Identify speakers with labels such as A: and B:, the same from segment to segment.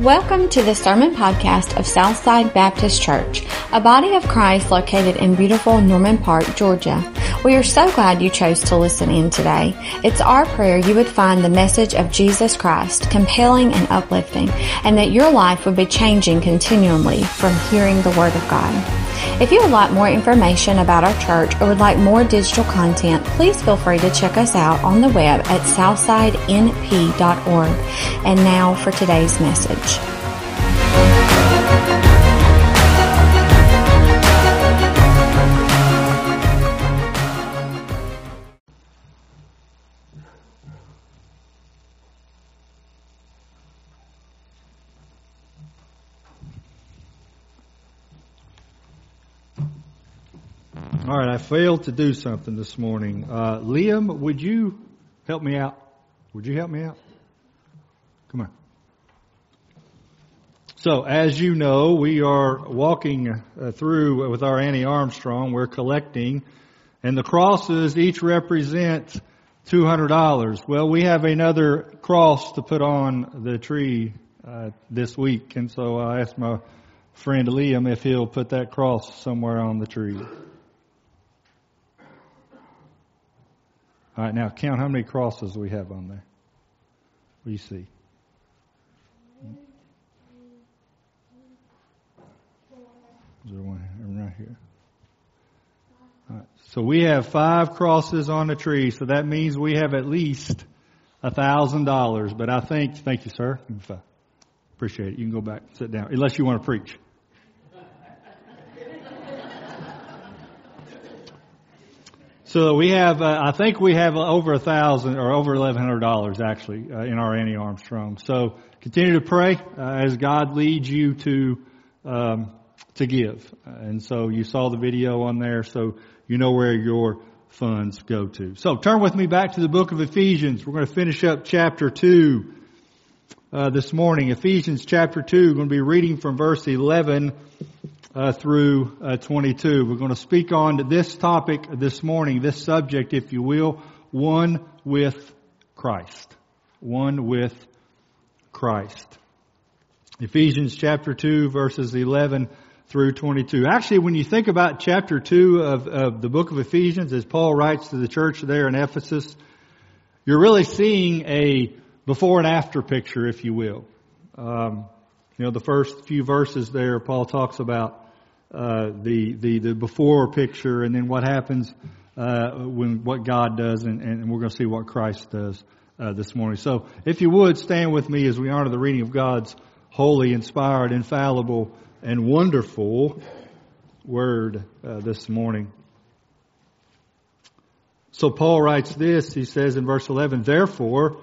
A: Welcome to the Sermon Podcast of Southside Baptist Church, a body of Christ located in beautiful Norman Park, Georgia. We are so glad you chose to listen in today. It's our prayer you would find the message of Jesus Christ compelling and uplifting, and that your life would be changing continually from hearing the Word of God. If you would like more information about our church or would like more digital content, please feel free to check us out on the web at southsidenp.org. And now for today's message.
B: All right, I failed to do something this morning. Uh, Liam, would you help me out? Would you help me out? Come on. So, as you know, we are walking uh, through with our Annie Armstrong. We're collecting, and the crosses each represent $200. Well, we have another cross to put on the tree uh, this week, and so I asked my friend Liam if he'll put that cross somewhere on the tree. All right, now count how many crosses we have on there. What do you see? Is there one right here? All right, so we have five crosses on the tree, so that means we have at least a thousand dollars. But I think, thank you, sir. Appreciate it. You can go back and sit down, unless you want to preach. So we have, uh, I think we have over a thousand or over eleven hundred dollars actually uh, in our Annie Armstrong. So continue to pray uh, as God leads you to um, to give. And so you saw the video on there, so you know where your funds go to. So turn with me back to the book of Ephesians. We're going to finish up chapter two uh, this morning. Ephesians chapter two. We're going to be reading from verse eleven uh, through uh, 22. We're going to speak on this topic this morning, this subject, if you will, one with Christ. One with Christ. Ephesians chapter 2 verses 11 through 22. Actually, when you think about chapter 2 of, of the book of Ephesians, as Paul writes to the church there in Ephesus, you're really seeing a before and after picture, if you will. Um, you know, the first few verses there, Paul talks about uh, the the the before picture, and then what happens uh, when what God does, and, and we're going to see what Christ does uh, this morning. So, if you would stand with me as we honor the reading of God's holy, inspired, infallible, and wonderful word uh, this morning. So Paul writes this. He says in verse 11, Therefore,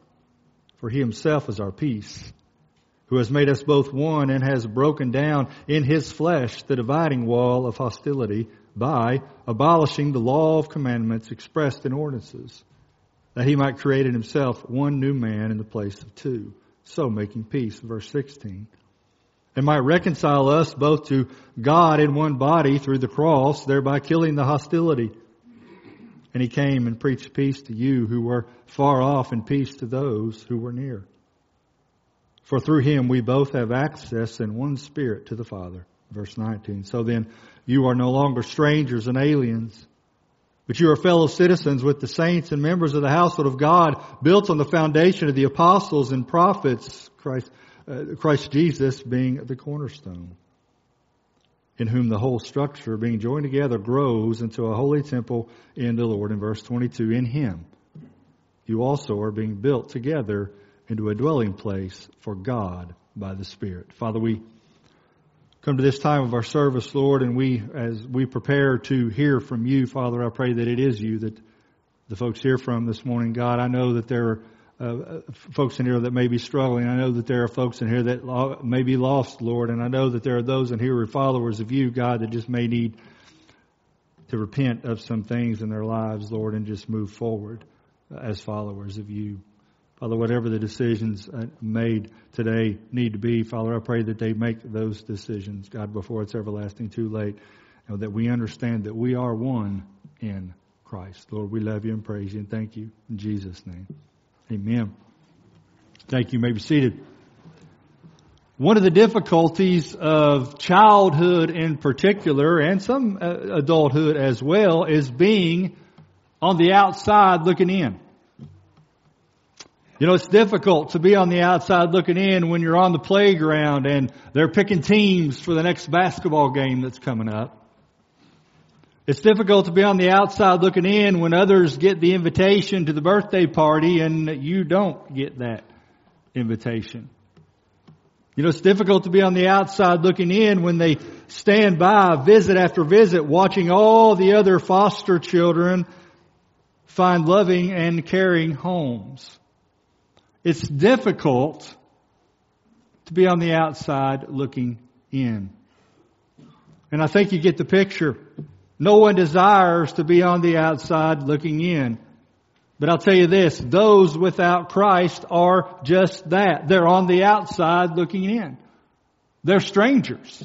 B: for he himself is our peace, who has made us both one and has broken down in his flesh the dividing wall of hostility by abolishing the law of commandments expressed in ordinances, that he might create in himself one new man in the place of two, so making peace. Verse 16. And might reconcile us both to God in one body through the cross, thereby killing the hostility. And he came and preached peace to you who were far off and peace to those who were near. For through him we both have access in one spirit to the Father. Verse 19. So then you are no longer strangers and aliens, but you are fellow citizens with the saints and members of the household of God, built on the foundation of the apostles and prophets, Christ, uh, Christ Jesus being the cornerstone in whom the whole structure, being joined together, grows into a holy temple in the Lord. In verse 22, in Him, you also are being built together into a dwelling place for God by the Spirit. Father, we come to this time of our service, Lord, and we, as we prepare to hear from you, Father, I pray that it is you that the folks hear from this morning. God, I know that there are uh, folks in here that may be struggling. I know that there are folks in here that may be lost, Lord, and I know that there are those in here who are followers of you, God, that just may need to repent of some things in their lives, Lord, and just move forward as followers of you. Father, whatever the decisions uh, made today need to be, Father, I pray that they make those decisions, God, before it's everlasting too late, and that we understand that we are one in Christ. Lord, we love you and praise you and thank you in Jesus' name. Amen. Thank you. you may be seated. One of the difficulties of childhood in particular, and some uh, adulthood as well, is being on the outside looking in. You know, it's difficult to be on the outside looking in when you're on the playground and they're picking teams for the next basketball game that's coming up. It's difficult to be on the outside looking in when others get the invitation to the birthday party and you don't get that invitation. You know, it's difficult to be on the outside looking in when they stand by visit after visit watching all the other foster children find loving and caring homes. It's difficult to be on the outside looking in. And I think you get the picture. No one desires to be on the outside looking in. But I'll tell you this, those without Christ are just that. They're on the outside looking in. They're strangers.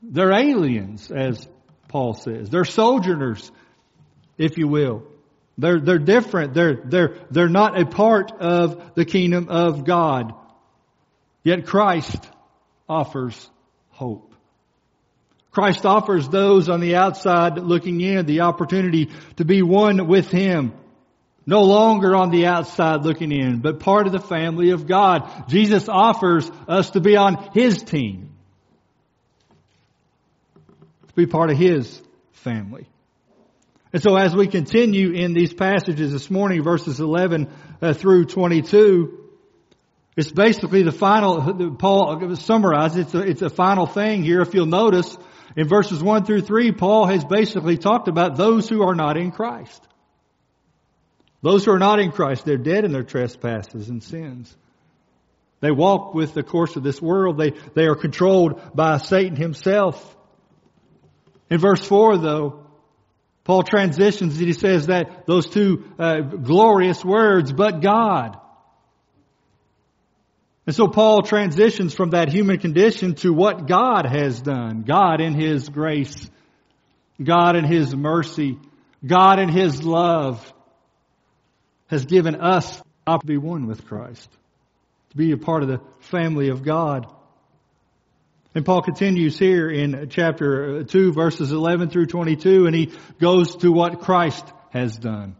B: They're aliens, as Paul says. They're sojourners, if you will. They're, they're different. They're, they're, they're not a part of the kingdom of God. Yet Christ offers hope. Christ offers those on the outside looking in the opportunity to be one with Him. No longer on the outside looking in, but part of the family of God. Jesus offers us to be on His team. To be part of His family. And so as we continue in these passages this morning, verses 11 uh, through 22, it's basically the final, Paul summarizes, it's a, it's a final thing here. If you'll notice, in verses 1 through 3, Paul has basically talked about those who are not in Christ. Those who are not in Christ, they're dead in their trespasses and sins. They walk with the course of this world. They, they are controlled by Satan himself. In verse 4 though, Paul transitions and he says that those two uh, glorious words, but God. And so Paul transitions from that human condition to what God has done. God in His grace. God in His mercy. God in His love has given us opportunity to be one with Christ. To be a part of the family of God. And Paul continues here in chapter 2 verses 11 through 22 and he goes to what Christ has done.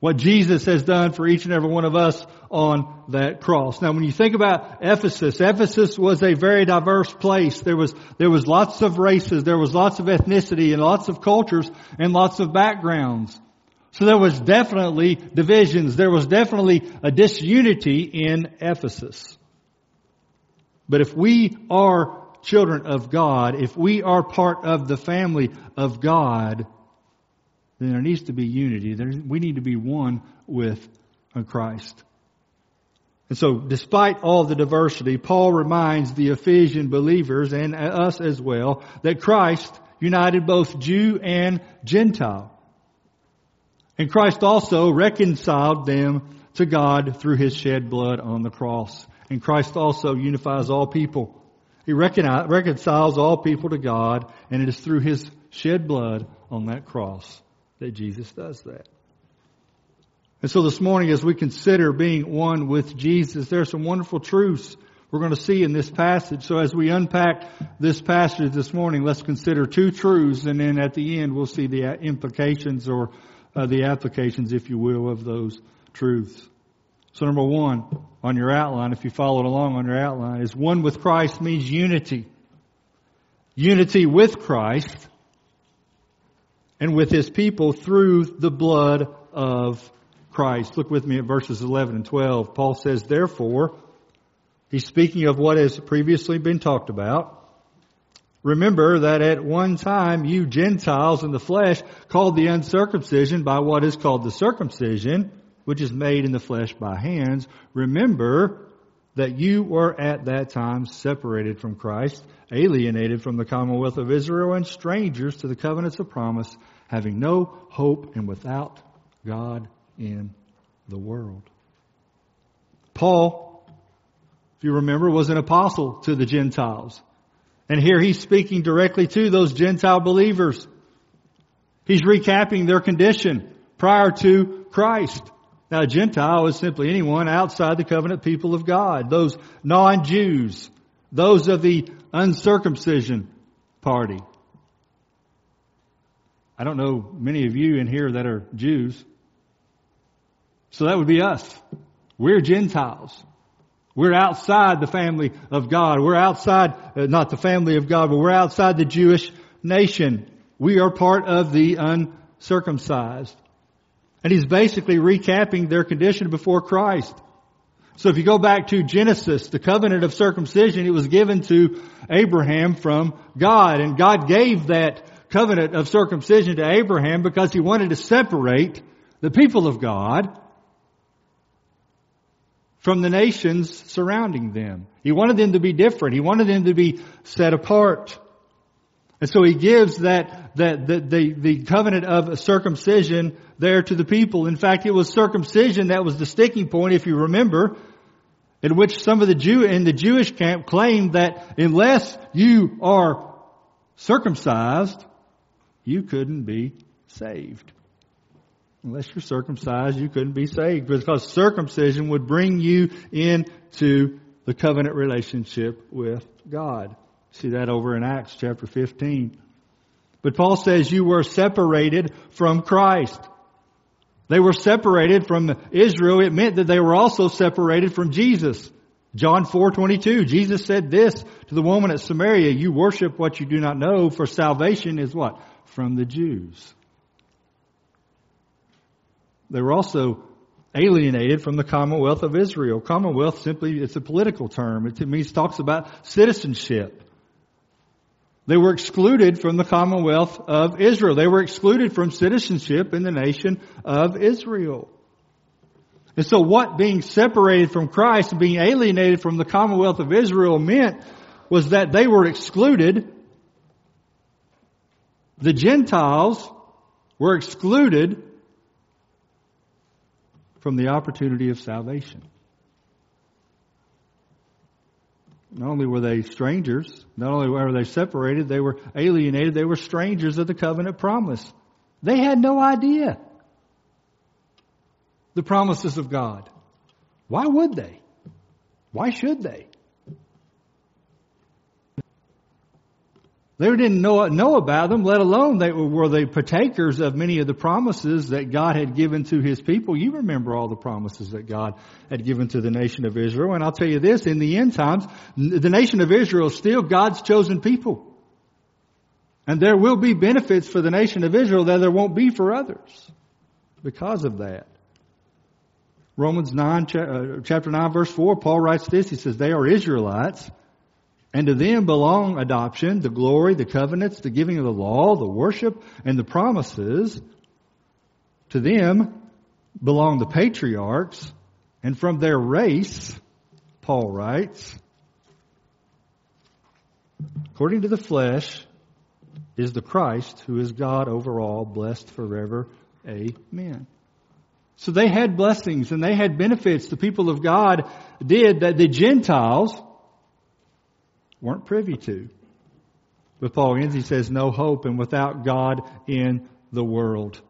B: What Jesus has done for each and every one of us on that cross. Now when you think about Ephesus, Ephesus was a very diverse place. There was, there was lots of races, there was lots of ethnicity and lots of cultures and lots of backgrounds. So there was definitely divisions. There was definitely a disunity in Ephesus. But if we are children of God, if we are part of the family of God, then there needs to be unity. There, we need to be one with Christ. And so, despite all the diversity, Paul reminds the Ephesian believers and us as well that Christ united both Jew and Gentile. And Christ also reconciled them to God through his shed blood on the cross. And Christ also unifies all people. He reconciles all people to God, and it is through His shed blood on that cross that Jesus does that. And so this morning, as we consider being one with Jesus, there are some wonderful truths we're going to see in this passage. So as we unpack this passage this morning, let's consider two truths, and then at the end, we'll see the implications or uh, the applications, if you will, of those truths. So number one, on your outline, if you followed along on your outline, is one with Christ means unity. Unity with Christ and with His people through the blood of Christ. Look with me at verses 11 and 12. Paul says, therefore, he's speaking of what has previously been talked about. Remember that at one time you Gentiles in the flesh called the uncircumcision by what is called the circumcision which is made in the flesh by hands, remember that you were at that time separated from Christ, alienated from the commonwealth of Israel, and strangers to the covenants of promise, having no hope and without God in the world. Paul, if you remember, was an apostle to the Gentiles. And here he's speaking directly to those Gentile believers. He's recapping their condition prior to Christ. Now, a Gentile is simply anyone outside the covenant people of God, those non-Jews, those of the uncircumcision party. I don't know many of you in here that are Jews. So that would be us. We're Gentiles. We're outside the family of God. We're outside, uh, not the family of God, but we're outside the Jewish nation. We are part of the uncircumcised. And he's basically recapping their condition before Christ. So if you go back to Genesis, the covenant of circumcision, it was given to Abraham from God. And God gave that covenant of circumcision to Abraham because he wanted to separate the people of God from the nations surrounding them. He wanted them to be different. He wanted them to be set apart. And so he gives that, that, the, the, the covenant of circumcision there to the people. In fact, it was circumcision that was the sticking point, if you remember, in which some of the Jew, in the Jewish camp claimed that unless you are circumcised, you couldn't be saved. Unless you're circumcised, you couldn't be saved because circumcision would bring you into the covenant relationship with God. See that over in Acts chapter 15. But Paul says you were separated from Christ. They were separated from Israel. It meant that they were also separated from Jesus. John 4:22 Jesus said this to the woman at Samaria, you worship what you do not know for salvation is what? From the Jews. They were also alienated from the commonwealth of Israel. Commonwealth simply, it's a political term. It means, talks about citizenship. They were excluded from the commonwealth of Israel. They were excluded from citizenship in the nation of Israel. And so what being separated from Christ and being alienated from the commonwealth of Israel meant was that they were excluded. The Gentiles were excluded from the opportunity of salvation. Not only were they strangers, not only were they separated, they were alienated, they were strangers of the covenant promise. They had no idea the promises of God. Why would they? Why should they? They didn't know, know about them, let alone they were, were they partakers of many of the promises that God had given to His people. You remember all the promises that God had given to the nation of Israel. And I'll tell you this, in the end times, the nation of Israel is still God's chosen people. And there will be benefits for the nation of Israel that there won't be for others because of that. Romans 9, uh, chapter 9 verse 4, Paul writes this, he says, they are Israelites, and to them belong adoption, the glory, the covenants, the giving of the law, the worship, and the promises. To them belong the patriarchs, and from their race, Paul writes, according to the flesh, is the Christ who is God over all, blessed forever. Amen. So they had blessings and they had benefits. The people of God did that the Gentiles weren't privy to. But Paul ends, he says, no hope and without God in the world.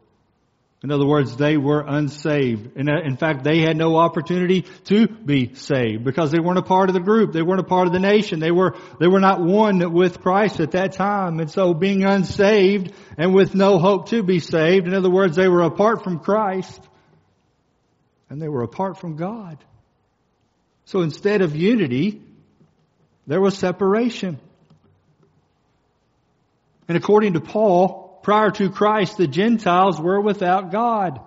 B: In other words, they were unsaved. And uh, in fact, they had no opportunity to be saved because they weren't a part of the group. They weren't a part of the nation. They were, they were not one with Christ at that time. And so being unsaved and with no hope to be saved, in other words, they were apart from Christ and they were apart from God. So instead of unity, there was separation. And according to Paul, prior to Christ, the Gentiles were without God.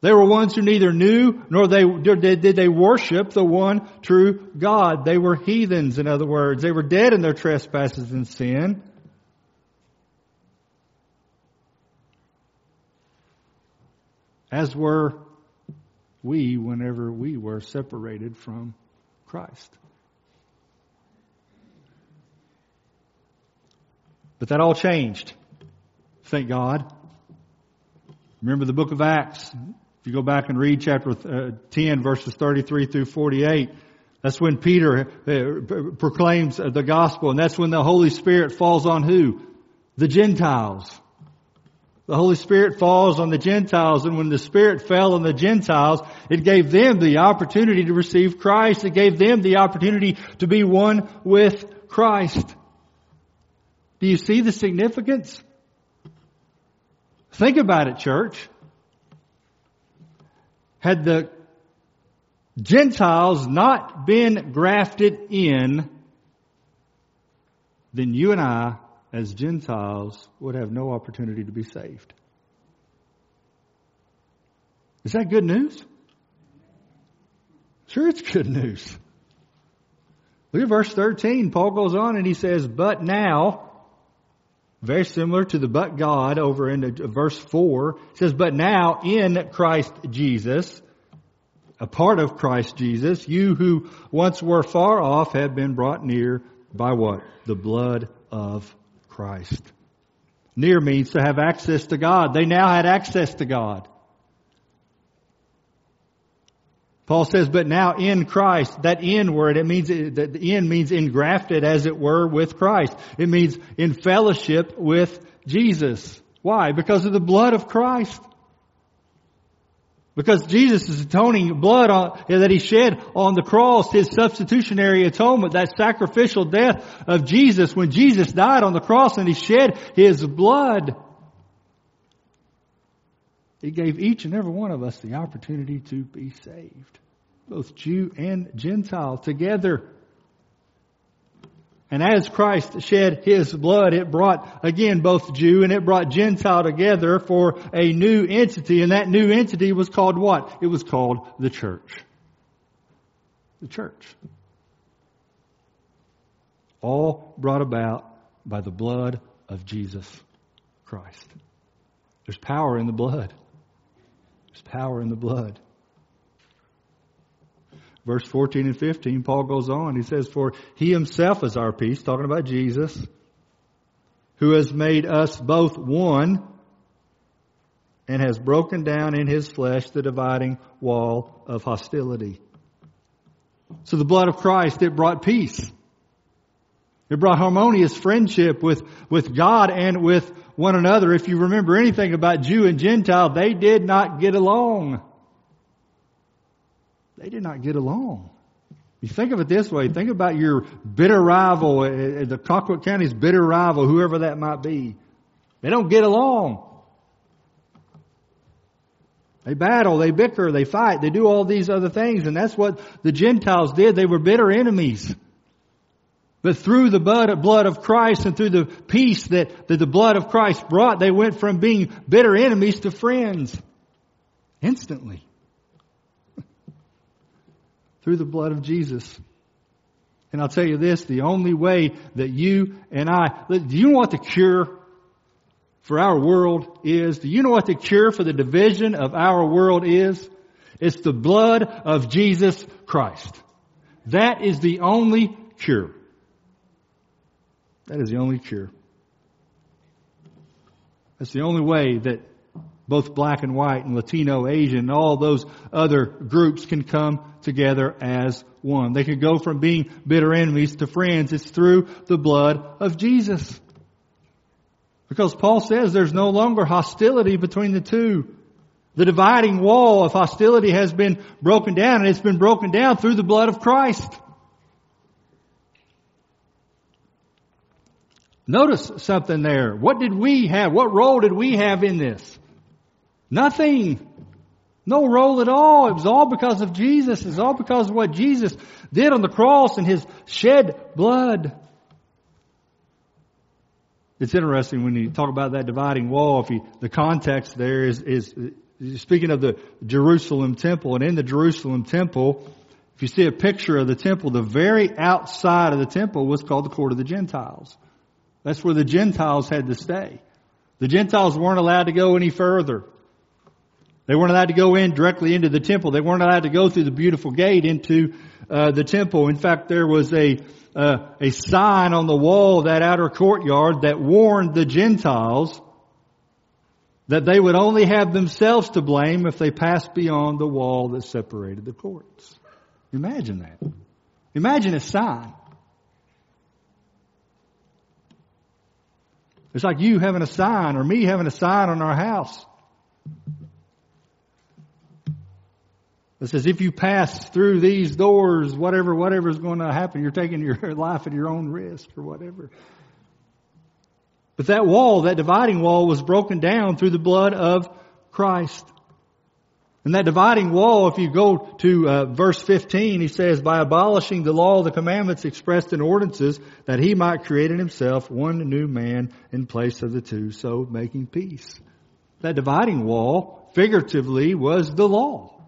B: They were ones who neither knew nor they, did they worship the one true God. They were heathens, in other words. They were dead in their trespasses and sin. as were we whenever we were separated from Christ. But that all changed. Thank God. Remember the book of Acts. If you go back and read chapter uh, 10 verses 33 through 48, that's when Peter uh, proclaims the gospel and that's when the Holy Spirit falls on who? The Gentiles. The Holy Spirit falls on the Gentiles and when the Spirit fell on the Gentiles, it gave them the opportunity to receive Christ. It gave them the opportunity to be one with Christ. Do you see the significance? Think about it, church. Had the Gentiles not been grafted in, then you and I, as Gentiles, would have no opportunity to be saved. Is that good news? Sure, it's good news. Look at verse 13. Paul goes on and he says, But now, very similar to the but God over in verse 4. Says, But now in Christ Jesus, a part of Christ Jesus, you who once were far off have been brought near by what? The blood of Christ. Near means to have access to God. They now had access to God. Paul says, but now in Christ, that in word, it means, that the in means engrafted as it were with Christ. It means in fellowship with Jesus. Why? Because of the blood of Christ. Because Jesus' atoning blood on, that He shed on the cross, His substitutionary atonement, that sacrificial death of Jesus, when Jesus died on the cross and He shed His blood, he gave each and every one of us the opportunity to be saved. Both Jew and Gentile together. And as Christ shed His blood, it brought again both Jew and it brought Gentile together for a new entity. And that new entity was called what? It was called the church. The church. All brought about by the blood of Jesus Christ. There's power in the blood. There's power in the blood. Verse 14 and 15, Paul goes on. He says, For he himself is our peace, talking about Jesus, who has made us both one and has broken down in his flesh the dividing wall of hostility. So the blood of Christ, it brought peace. It brought harmonious friendship with, with God and with one another. If you remember anything about Jew and Gentile, they did not get along. They did not get along. You think of it this way. Think about your bitter rival, the Colquitt County's bitter rival, whoever that might be. They don't get along. They battle, they bicker, they fight, they do all these other things, and that's what the Gentiles did. They were bitter enemies. But through the blood of Christ and through the peace that, that the blood of Christ brought, they went from being bitter enemies to friends. Instantly. Through the blood of Jesus. And I'll tell you this, the only way that you and I, do you know what the cure for our world is? Do you know what the cure for the division of our world is? It's the blood of Jesus Christ. That is the only cure. That is the only cure. That's the only way that both black and white and Latino, Asian, and all those other groups can come together as one. They can go from being bitter enemies to friends. It's through the blood of Jesus. Because Paul says there's no longer hostility between the two. The dividing wall of hostility has been broken down and it's been broken down through the blood of Christ. Notice something there. What did we have? What role did we have in this? Nothing. No role at all. It was all because of Jesus. It's all because of what Jesus did on the cross and His shed blood. It's interesting when you talk about that dividing wall. If you, the context there is, is speaking of the Jerusalem temple, and in the Jerusalem temple, if you see a picture of the temple, the very outside of the temple was called the court of the Gentiles. That's where the Gentiles had to stay. The Gentiles weren't allowed to go any further. They weren't allowed to go in directly into the temple. They weren't allowed to go through the beautiful gate into uh, the temple. In fact, there was a uh, a sign on the wall of that outer courtyard that warned the Gentiles that they would only have themselves to blame if they passed beyond the wall that separated the courts. Imagine that. Imagine a sign. It's like you having a sign or me having a sign on our house. It says if you pass through these doors, whatever, whatever is going to happen, you're taking your life at your own risk or whatever. But that wall, that dividing wall was broken down through the blood of Christ. And that dividing wall, if you go to uh, verse 15, he says, by abolishing the law, of the commandments expressed in ordinances, that he might create in himself one new man in place of the two, so making peace. That dividing wall, figuratively, was the law.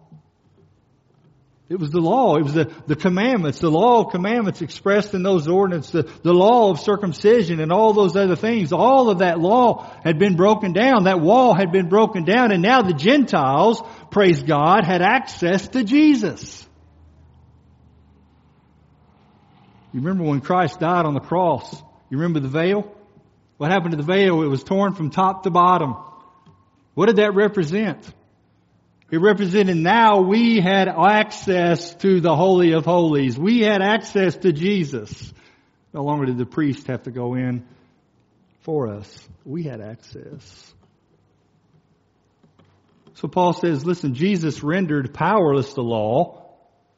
B: It was the law. It was the, the commandments, the law of commandments expressed in those ordinances, the, the law of circumcision and all those other things. All of that law had been broken down. That wall had been broken down and now the Gentiles, praise God, had access to Jesus. You remember when Christ died on the cross? You remember the veil? What happened to the veil? It was torn from top to bottom. What did that represent? It represented now we had access to the Holy of Holies. We had access to Jesus. No longer did the priest have to go in for us. We had access. So Paul says, listen, Jesus rendered powerless the law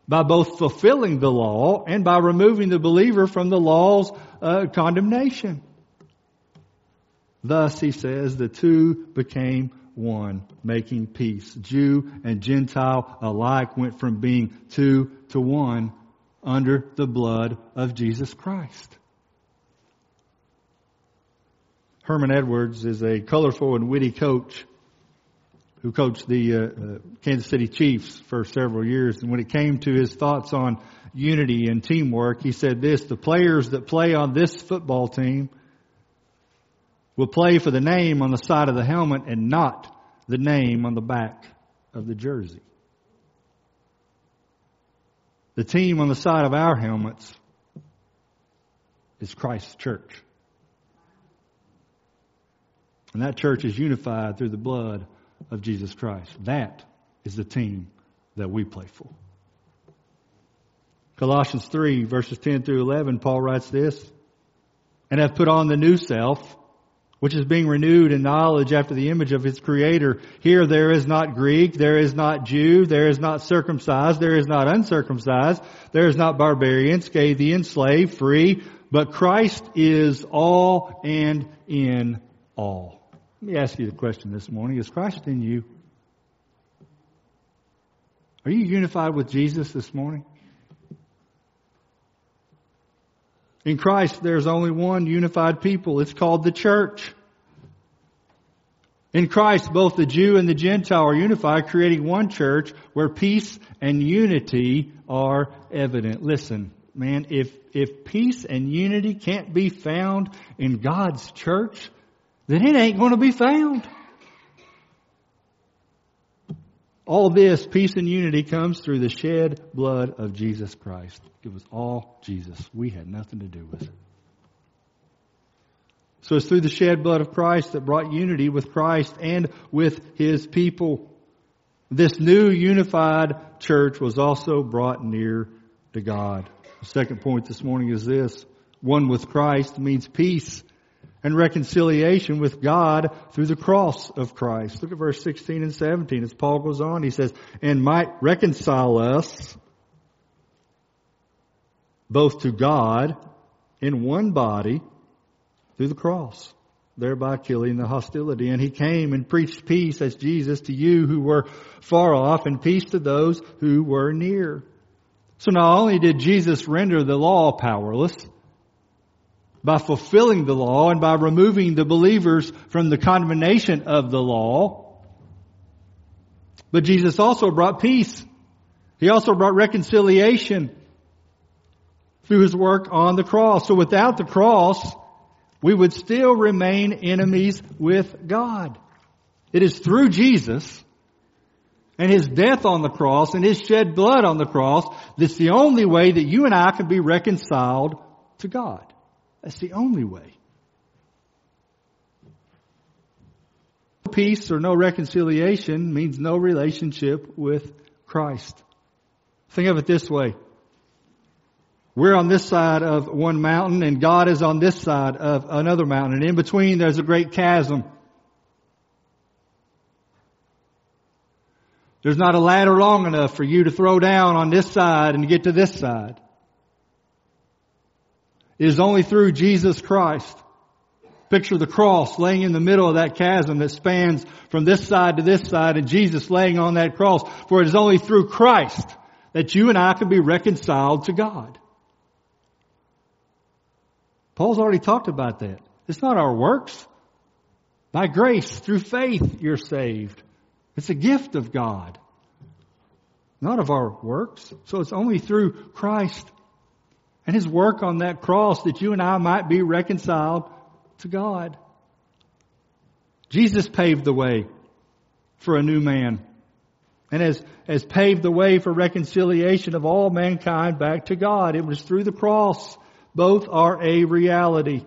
B: by both fulfilling the law and by removing the believer from the law's uh, condemnation. Thus, he says, the two became one, making peace. Jew and Gentile alike went from being two to one under the blood of Jesus Christ. Herman Edwards is a colorful and witty coach who coached the uh, uh, Kansas City Chiefs for several years. And when it came to his thoughts on unity and teamwork, he said this, the players that play on this football team will play for the name on the side of the helmet and not the name on the back of the jersey. The team on the side of our helmets is Christ's church. And that church is unified through the blood of Jesus Christ. That is the team that we play for. Colossians 3 verses 10 through 11, Paul writes this, and have put on the new self, which is being renewed in knowledge after the image of its creator. Here there is not Greek, there is not Jew, there is not circumcised, there is not uncircumcised, there is not barbarian, Scythian, slave, free, but Christ is all and in all. Let me ask you the question this morning. Is Christ in you? Are you unified with Jesus this morning? In Christ, there's only one unified people. It's called the church. In Christ, both the Jew and the Gentile are unified, creating one church where peace and unity are evident. Listen, man, if, if peace and unity can't be found in God's church, then it ain't going to be found. All this peace and unity comes through the shed blood of Jesus Christ. It was all Jesus. We had nothing to do with it. So it's through the shed blood of Christ that brought unity with Christ and with His people. This new unified church was also brought near to God. The second point this morning is this. One with Christ means peace and reconciliation with God through the cross of Christ. Look at verse 16 and 17 as Paul goes on. He says, and might reconcile us both to God in one body through the cross, thereby killing the hostility. And he came and preached peace as Jesus to you who were far off and peace to those who were near. So not only did Jesus render the law powerless, by fulfilling the law and by removing the believers from the condemnation of the law. But Jesus also brought peace. He also brought reconciliation through his work on the cross. So without the cross, we would still remain enemies with God. It is through Jesus and his death on the cross and his shed blood on the cross, that's the only way that you and I can be reconciled to God. That's the only way. Peace or no reconciliation means no relationship with Christ. Think of it this way. We're on this side of one mountain and God is on this side of another mountain. And in between there's a great chasm. There's not a ladder long enough for you to throw down on this side and get to this side. It is only through Jesus Christ. Picture the cross laying in the middle of that chasm that spans from this side to this side and Jesus laying on that cross. For it is only through Christ that you and I can be reconciled to God. Paul's already talked about that. It's not our works. By grace, through faith, you're saved. It's a gift of God. Not of our works. So it's only through Christ and His work on that cross that you and I might be reconciled to God. Jesus paved the way for a new man and has, has paved the way for reconciliation of all mankind back to God. It was through the cross both are a reality.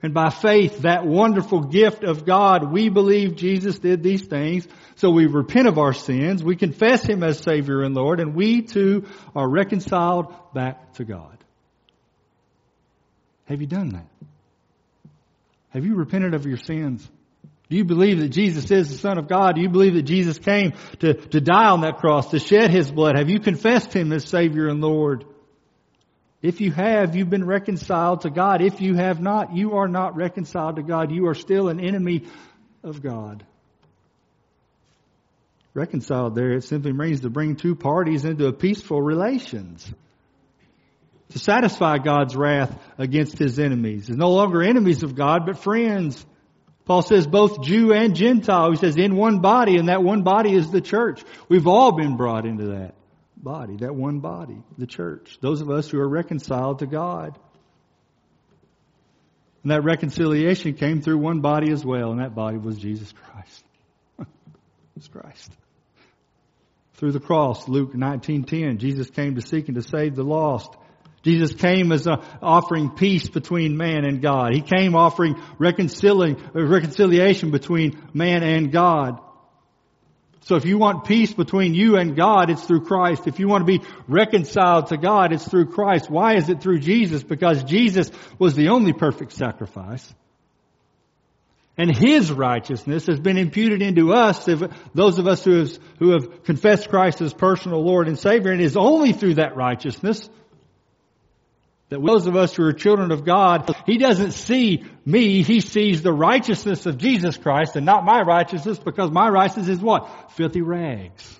B: And by faith, that wonderful gift of God, we believe Jesus did these things. So we repent of our sins. We confess Him as Savior and Lord. And we too are reconciled back to God. Have you done that? Have you repented of your sins? Do you believe that Jesus is the Son of God? Do you believe that Jesus came to, to die on that cross, to shed His blood? Have you confessed Him as Savior and Lord? If you have, you've been reconciled to God. If you have not, you are not reconciled to God. You are still an enemy of God. Reconciled there, it simply means to bring two parties into a peaceful relations. To satisfy God's wrath against his enemies. Is no longer enemies of God, but friends. Paul says both Jew and Gentile. He says in one body, and that one body is the church. We've all been brought into that body, that one body, the church. Those of us who are reconciled to God. And that reconciliation came through one body as well, and that body was Jesus Christ. was Christ. Through the cross, Luke 19:10, Jesus came to seek and to save the lost. Jesus came as a, offering peace between man and God. He came offering reconciliation between man and God. So if you want peace between you and God, it's through Christ. If you want to be reconciled to God, it's through Christ. Why is it through Jesus? Because Jesus was the only perfect sacrifice. And His righteousness has been imputed into us, those of us who have, who have confessed Christ as personal Lord and Savior. And it is only through that righteousness that those of us who are children of God, He doesn't see me, He sees the righteousness of Jesus Christ and not my righteousness because my righteousness is what? Filthy rags.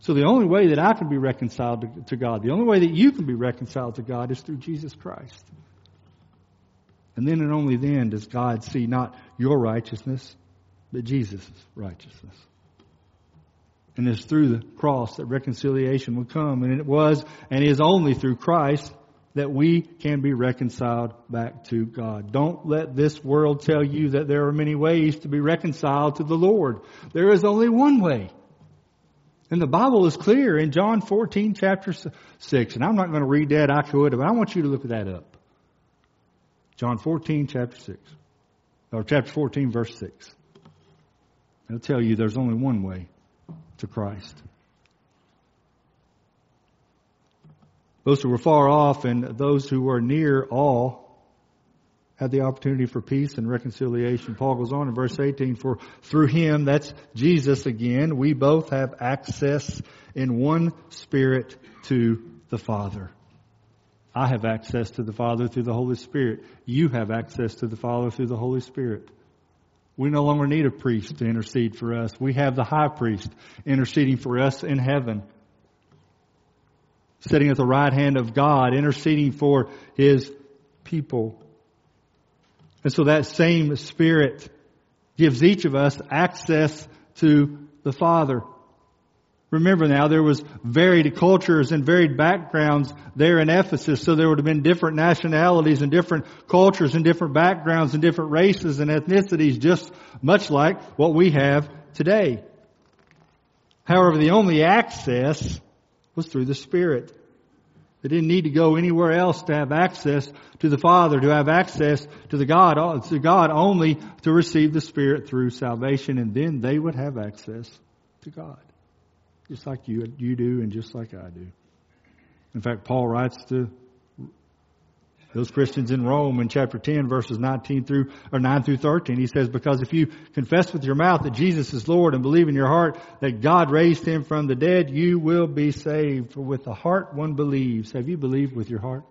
B: So the only way that I can be reconciled to, God, the only way that you can be reconciled to God is through Jesus Christ. And then and only then does God see not your righteousness, but Jesus' righteousness. And it's through the cross that reconciliation will come. And it was and is only through Christ that we can be reconciled back to God. Don't let this world tell you that there are many ways to be reconciled to the Lord. There is only one way. And the Bible is clear in John 14 chapter 6. And I'm not going to read that. I could, but I want you to look that up. John 14 chapter 6. Or chapter 14 verse 6. It'll tell you there's only one way to Christ. Those who were far off and those who were near all had the opportunity for peace and reconciliation. Paul goes on in verse 18, for through him, that's Jesus again, we both have access in one spirit to the Father. I have access to the Father through the Holy Spirit. You have access to the Father through the Holy Spirit. We no longer need a priest to intercede for us. We have the high priest interceding for us in heaven. Sitting at the right hand of God, interceding for his people. And so that same Spirit gives each of us access to the Father. Remember now, there was varied cultures and varied backgrounds there in Ephesus, so there would have been different nationalities and different cultures and different backgrounds and different races and ethnicities, just much like what we have today. However, the only access was through the Spirit. They didn't need to go anywhere else to have access to the Father, to have access to the God, uh, to God only to receive the Spirit through salvation, and then they would have access to God. Just like you, you do and just like I do. In fact, Paul writes to those Christians in Rome in chapter 10 verses 19 through, or 9 through 13. He says, because if you confess with your mouth that Jesus is Lord and believe in your heart that God raised him from the dead, you will be saved. For with the heart one believes. Have you believed with your heart?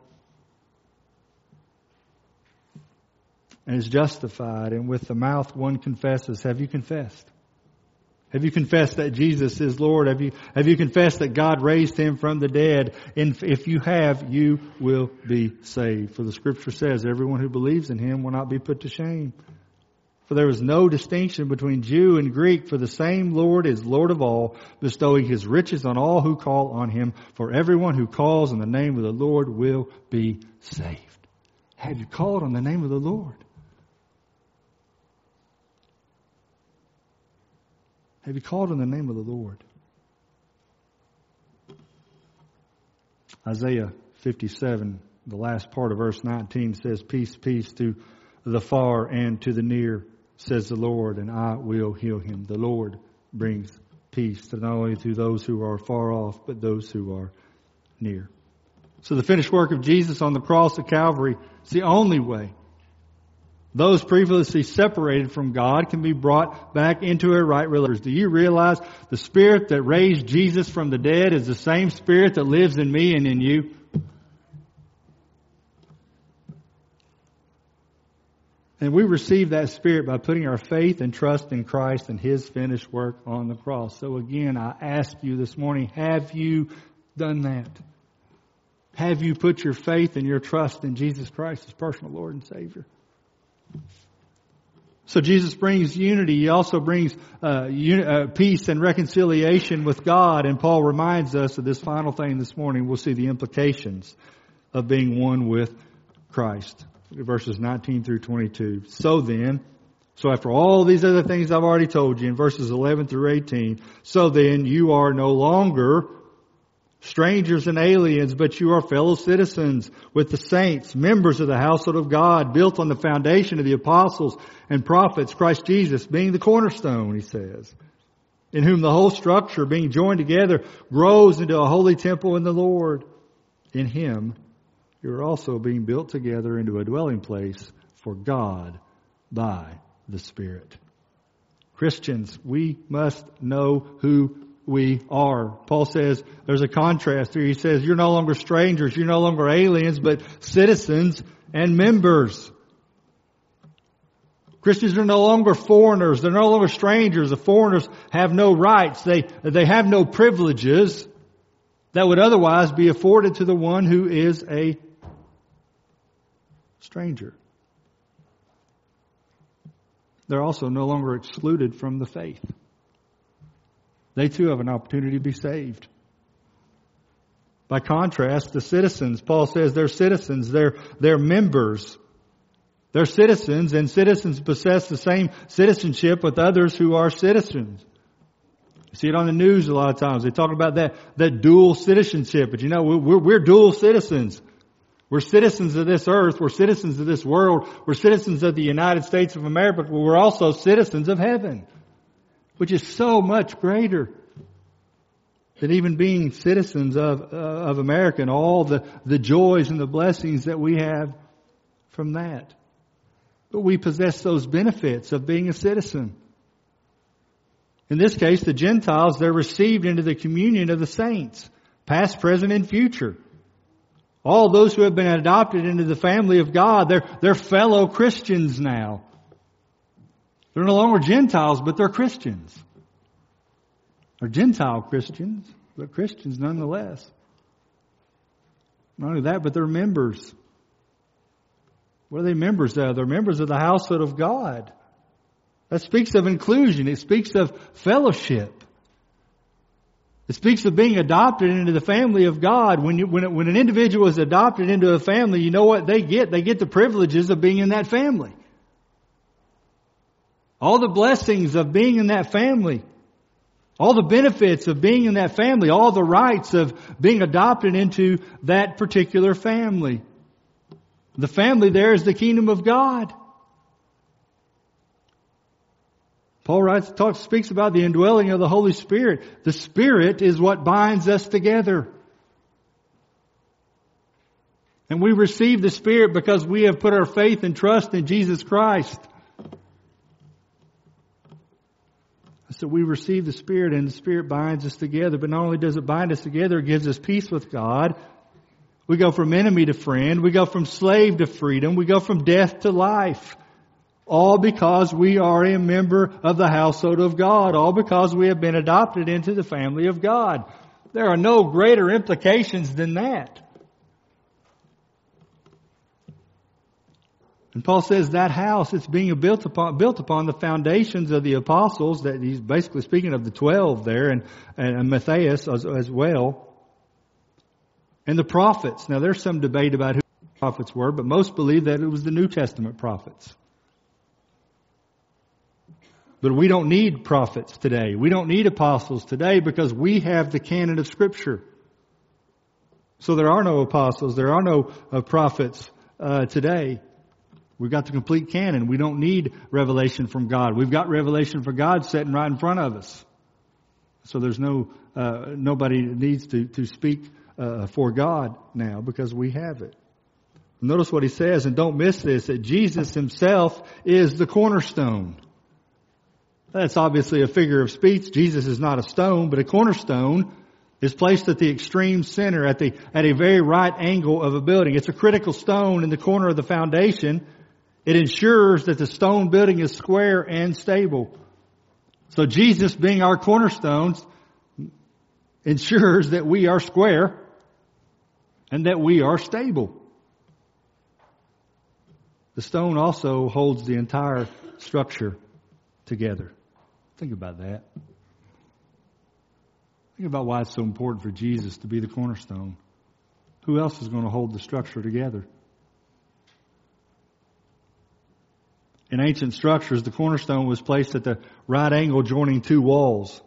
B: And is justified. And with the mouth one confesses. Have you confessed? Have you confessed that Jesus is Lord? Have you, have you confessed that God raised him from the dead? And if you have, you will be saved. For the scripture says, everyone who believes in him will not be put to shame. For there is no distinction between Jew and Greek, for the same Lord is Lord of all, bestowing his riches on all who call on him. For everyone who calls on the name of the Lord will be saved. Have you called on the name of the Lord? Have you called on the name of the Lord? Isaiah 57, the last part of verse 19 says, Peace, peace to the far and to the near, says the Lord, and I will heal him. The Lord brings peace to not only to those who are far off, but those who are near. So the finished work of Jesus on the cross of Calvary is the only way those previously separated from God can be brought back into a right relationship. Do you realize the Spirit that raised Jesus from the dead is the same Spirit that lives in me and in you? And we receive that Spirit by putting our faith and trust in Christ and His finished work on the cross. So again, I ask you this morning, have you done that? Have you put your faith and your trust in Jesus Christ as personal Lord and Savior? So Jesus brings unity. He also brings uh, uni- uh, peace and reconciliation with God. And Paul reminds us of this final thing this morning. We'll see the implications of being one with Christ. Verses 19 through 22. So then, so after all these other things I've already told you in verses 11 through 18, so then you are no longer strangers and aliens, but you are fellow citizens with the saints, members of the household of God, built on the foundation of the apostles and prophets, Christ Jesus being the cornerstone, he says, in whom the whole structure being joined together grows into a holy temple in the Lord. In him, you are also being built together into a dwelling place for God by the Spirit. Christians, we must know who we are. Paul says there's a contrast here. He says you're no longer strangers, you're no longer aliens, but citizens and members. Christians are no longer foreigners. They're no longer strangers. The foreigners have no rights. They, they have no privileges that would otherwise be afforded to the one who is a stranger. They're also no longer excluded from the faith. They too have an opportunity to be saved. By contrast, the citizens, Paul says they're citizens, they're, they're members. They're citizens and citizens possess the same citizenship with others who are citizens. You see it on the news a lot of times. They talk about that, that dual citizenship. But you know, we're, we're dual citizens. We're citizens of this earth. We're citizens of this world. We're citizens of the United States of America, but we're also citizens of heaven which is so much greater than even being citizens of, uh, of America and all the, the joys and the blessings that we have from that. But we possess those benefits of being a citizen. In this case, the Gentiles, they're received into the communion of the saints, past, present, and future. All those who have been adopted into the family of God, they're, they're fellow Christians now. They're no longer Gentiles, but they're Christians. They're Gentile Christians, but Christians nonetheless. Not only that, but they're members. What are they members of? They're members of the household of God. That speaks of inclusion. It speaks of fellowship. It speaks of being adopted into the family of God. When, you, when, when an individual is adopted into a family, you know what they get? They get the privileges of being in that family. All the blessings of being in that family. All the benefits of being in that family. All the rights of being adopted into that particular family. The family there is the kingdom of God. Paul writes, talks, speaks about the indwelling of the Holy Spirit. The Spirit is what binds us together. And we receive the Spirit because we have put our faith and trust in Jesus Christ. So we receive the Spirit and the Spirit binds us together. But not only does it bind us together, it gives us peace with God. We go from enemy to friend. We go from slave to freedom. We go from death to life. All because we are a member of the household of God. All because we have been adopted into the family of God. There are no greater implications than that. And Paul says that house is being built upon, built upon the foundations of the apostles that he's basically speaking of the twelve there and, and Matthias as, as well. And the prophets. Now there's some debate about who the prophets were, but most believe that it was the New Testament prophets. But we don't need prophets today. We don't need apostles today because we have the canon of scripture. So there are no apostles, there are no uh, prophets uh, today. We've got the complete canon. We don't need revelation from God. We've got revelation from God sitting right in front of us. So there's no uh, nobody needs to to speak uh, for God now because we have it. Notice what he says, and don't miss this: that Jesus Himself is the cornerstone. That's obviously a figure of speech. Jesus is not a stone, but a cornerstone is placed at the extreme center, at the, at a very right angle of a building. It's a critical stone in the corner of the foundation. It ensures that the stone building is square and stable. So Jesus being our cornerstones ensures that we are square and that we are stable. The stone also holds the entire structure together. Think about that. Think about why it's so important for Jesus to be the cornerstone. Who else is going to hold the structure together? In ancient structures, the cornerstone was placed at the right angle joining two walls.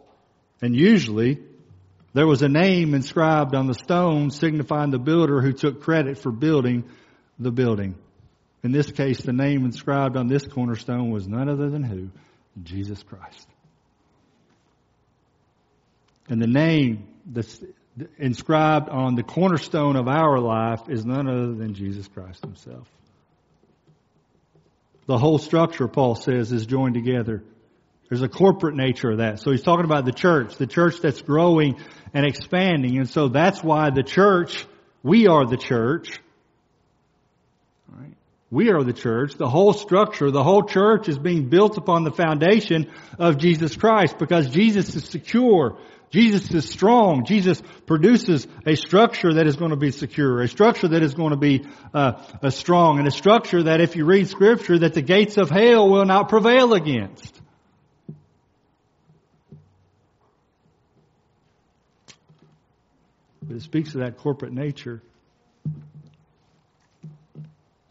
B: And usually, there was a name inscribed on the stone signifying the builder who took credit for building the building. In this case, the name inscribed on this cornerstone was none other than who? Jesus Christ. And the name that's inscribed on the cornerstone of our life is none other than Jesus Christ himself. The whole structure, Paul says, is joined together. There's a corporate nature of that. So he's talking about the church, the church that's growing and expanding. And so that's why the church, we are the church. Right? We are the church. The whole structure, the whole church is being built upon the foundation of Jesus Christ because Jesus is secure. Jesus is strong. Jesus produces a structure that is going to be secure, a structure that is going to be uh, strong, and a structure that, if you read Scripture, that the gates of hell will not prevail against. But it speaks of that corporate nature. It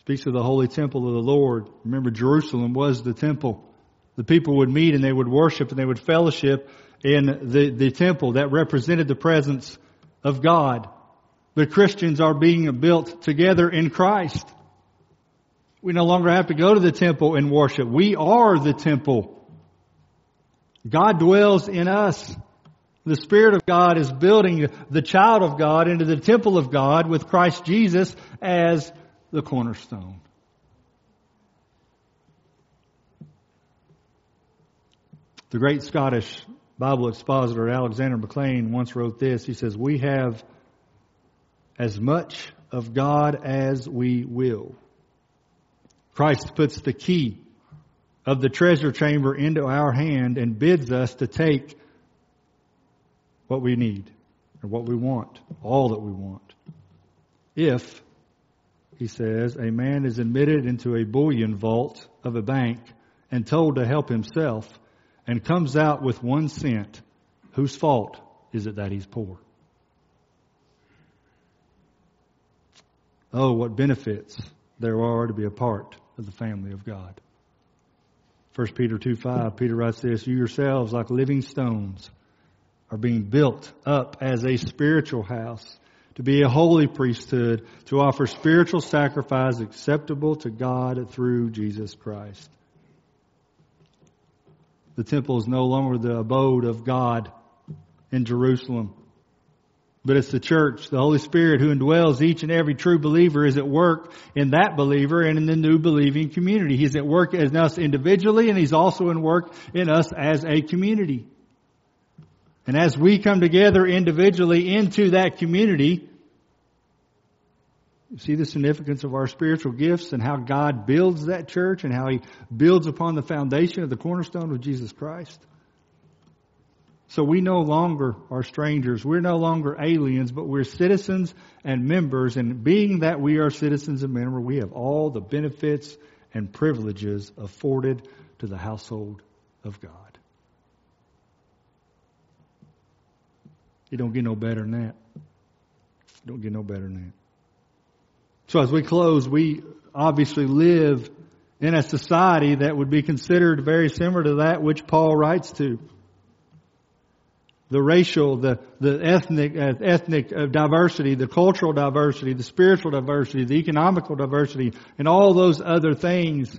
B: speaks of the holy temple of the Lord. Remember, Jerusalem was the temple. The people would meet and they would worship and they would fellowship in the, the temple that represented the presence of God. The Christians are being built together in Christ. We no longer have to go to the temple and worship. We are the temple. God dwells in us. The Spirit of God is building the child of God into the temple of God with Christ Jesus as the cornerstone. The great Scottish Bible expositor Alexander Maclaren once wrote this. He says, We have as much of God as we will. Christ puts the key of the treasure chamber into our hand and bids us to take what we need or what we want, all that we want. If, he says, a man is admitted into a bullion vault of a bank and told to help himself, and comes out with one cent, whose fault is it that he's poor? Oh, what benefits there are to be a part of the family of God. 1 Peter 2 5, Peter writes this, You yourselves, like living stones, are being built up as a spiritual house to be a holy priesthood, to offer spiritual sacrifice acceptable to God through Jesus Christ. The temple is no longer the abode of God in Jerusalem. But it's the church, the Holy Spirit who indwells each and every true believer is at work in that believer and in the new believing community. He's at work in us individually and he's also in work in us as a community. And as we come together individually into that community, see the significance of our spiritual gifts and how God builds that church and how He builds upon the foundation of the cornerstone of Jesus Christ. So we no longer are strangers. We're no longer aliens, but we're citizens and members. And being that we are citizens and members, we have all the benefits and privileges afforded to the household of God. You don't get no better than that. You don't get no better than that. So as we close, we obviously live in a society that would be considered very similar to that which Paul writes to. The racial, the, the ethnic, uh, ethnic uh, diversity, the cultural diversity, the spiritual diversity, the economical diversity, and all those other things.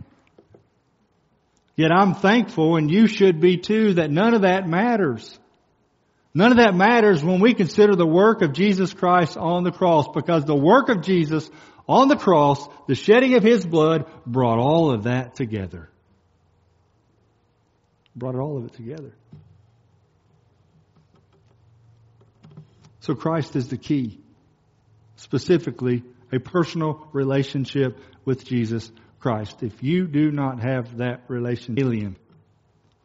B: Yet I'm thankful, and you should be too, that none of that matters. None of that matters when we consider the work of Jesus Christ on the cross because the work of Jesus on the cross, the shedding of His blood brought all of that together. Brought all of it together. So Christ is the key. Specifically, a personal relationship with Jesus Christ. If you do not have that relationship, alien,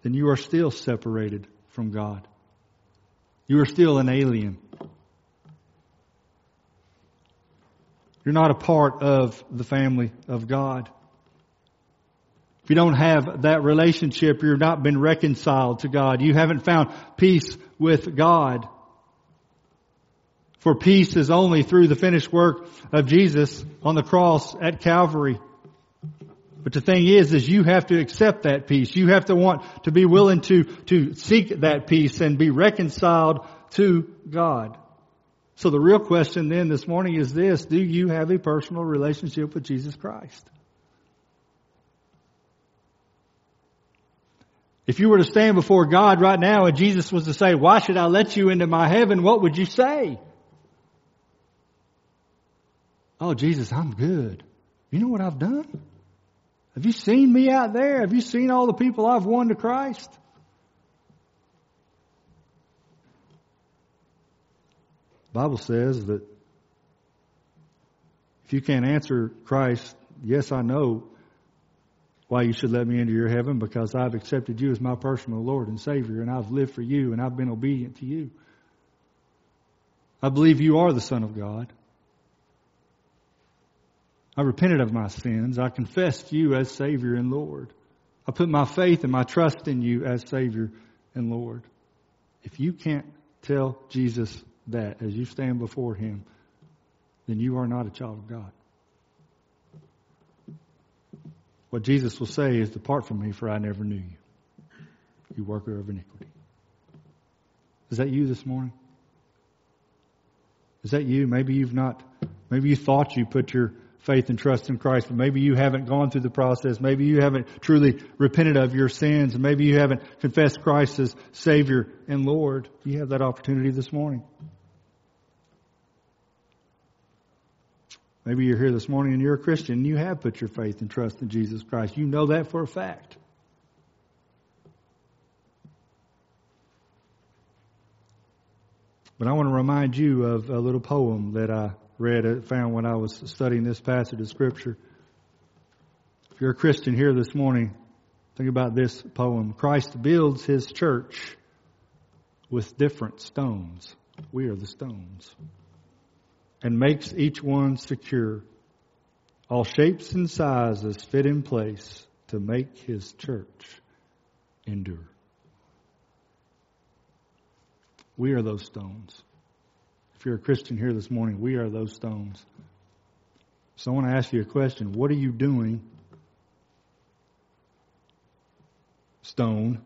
B: then you are still separated from God. You are still an alien. You're not a part of the family of God. If you don't have that relationship, you've not been reconciled to God. You haven't found peace with God. For peace is only through the finished work of Jesus on the cross at Calvary. But the thing is, is you have to accept that peace. You have to want to be willing to, to seek that peace and be reconciled to God. So the real question then this morning is this, do you have a personal relationship with Jesus Christ? If you were to stand before God right now and Jesus was to say, why should I let you into my heaven? What would you say? Oh, Jesus, I'm good. You know what I've done? Have you seen me out there? Have you seen all the people I've won to Christ? Bible says that if you can't answer Christ, yes, I know why you should let me into your heaven because I've accepted you as my personal Lord and Savior and I've lived for you and I've been obedient to you. I believe you are the Son of God. I repented of my sins. I confessed you as Savior and Lord. I put my faith and my trust in you as Savior and Lord. If you can't tell Jesus that as you stand before Him, then you are not a child of God. What Jesus will say is, Depart from me, for I never knew you, you worker of iniquity. Is that you this morning? Is that you? Maybe you've not, maybe you thought you put your faith and trust in Christ, but maybe you haven't gone through the process. Maybe you haven't truly repented of your sins. And maybe you haven't confessed Christ as Savior and Lord. You have that opportunity this morning. Maybe you're here this morning and you're a Christian and you have put your faith and trust in Jesus Christ. You know that for a fact. But I want to remind you of a little poem that I read, uh, found when I was studying this passage of Scripture. If you're a Christian here this morning, think about this poem. Christ builds his church with different stones. We are the stones. And makes each one secure. All shapes and sizes fit in place to make his church endure. We are those stones. If you're a Christian here this morning, we are those stones. So I want to ask you a question. What are you doing stone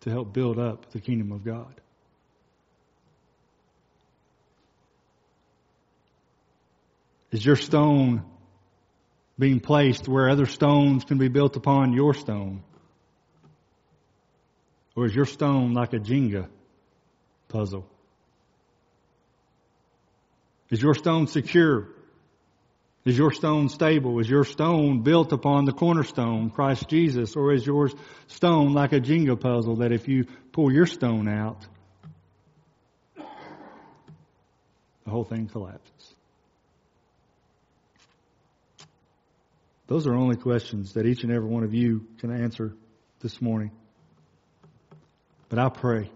B: to help build up the kingdom of God. Is your stone being placed where other stones can be built upon your stone? Or is your stone like a Jenga puzzle? Is your stone secure? Is your stone stable? Is your stone built upon the cornerstone, Christ Jesus? Or is your stone like a Jenga puzzle that if you pull your stone out, the whole thing collapses? Those are only questions that each and every one of you can answer this morning. But I pray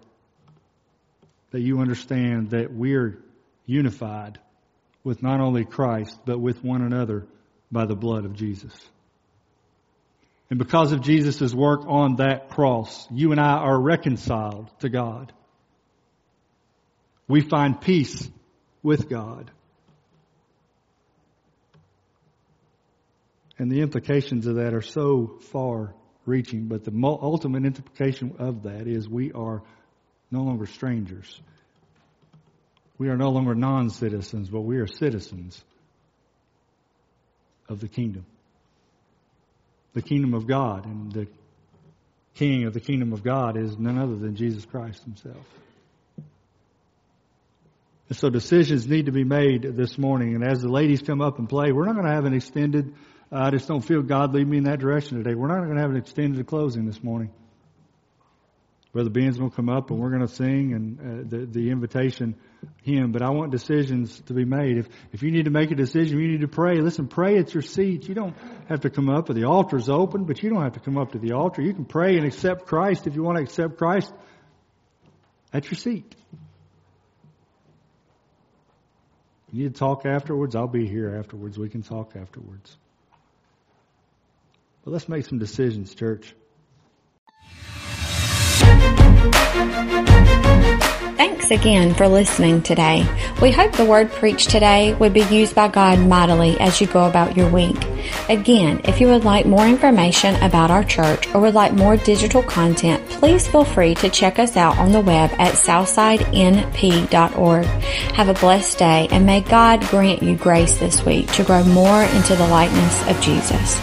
B: that you understand that we're unified with not only Christ, but with one another by the blood of Jesus. And because of Jesus' work on that cross, you and I are reconciled to God. We find peace with God. And the implications of that are so far reaching, but the ultimate implication of that is we are no longer strangers. We are no longer non citizens, but we are citizens of the kingdom. The kingdom of God. And the king of the kingdom of God is none other than Jesus Christ himself. And so decisions need to be made this morning. And as the ladies come up and play, we're not going to have an extended I just don't feel God lead me in that direction today. We're not going to have an extended closing this morning. Brother Ben's to come up and we're going to sing and uh, the, the invitation hymn. But I want decisions to be made. If, if you need to make a decision, you need to pray. Listen, pray at your seat. You don't have to come up. The altar's open, but you don't have to come up to the altar. You can pray and accept Christ if you want to accept Christ at your seat. You need to talk afterwards. I'll be here afterwards. We can talk afterwards. But let's make some decisions, church.
A: Thanks again for listening today. We hope the word preached today would be used by God mightily as you go about your week. Again, if you would like more information about our church or would like more digital content, please feel free to check us out on the web at southsidenp.org. Have a blessed day and may God grant you grace this week to grow more into the likeness of Jesus.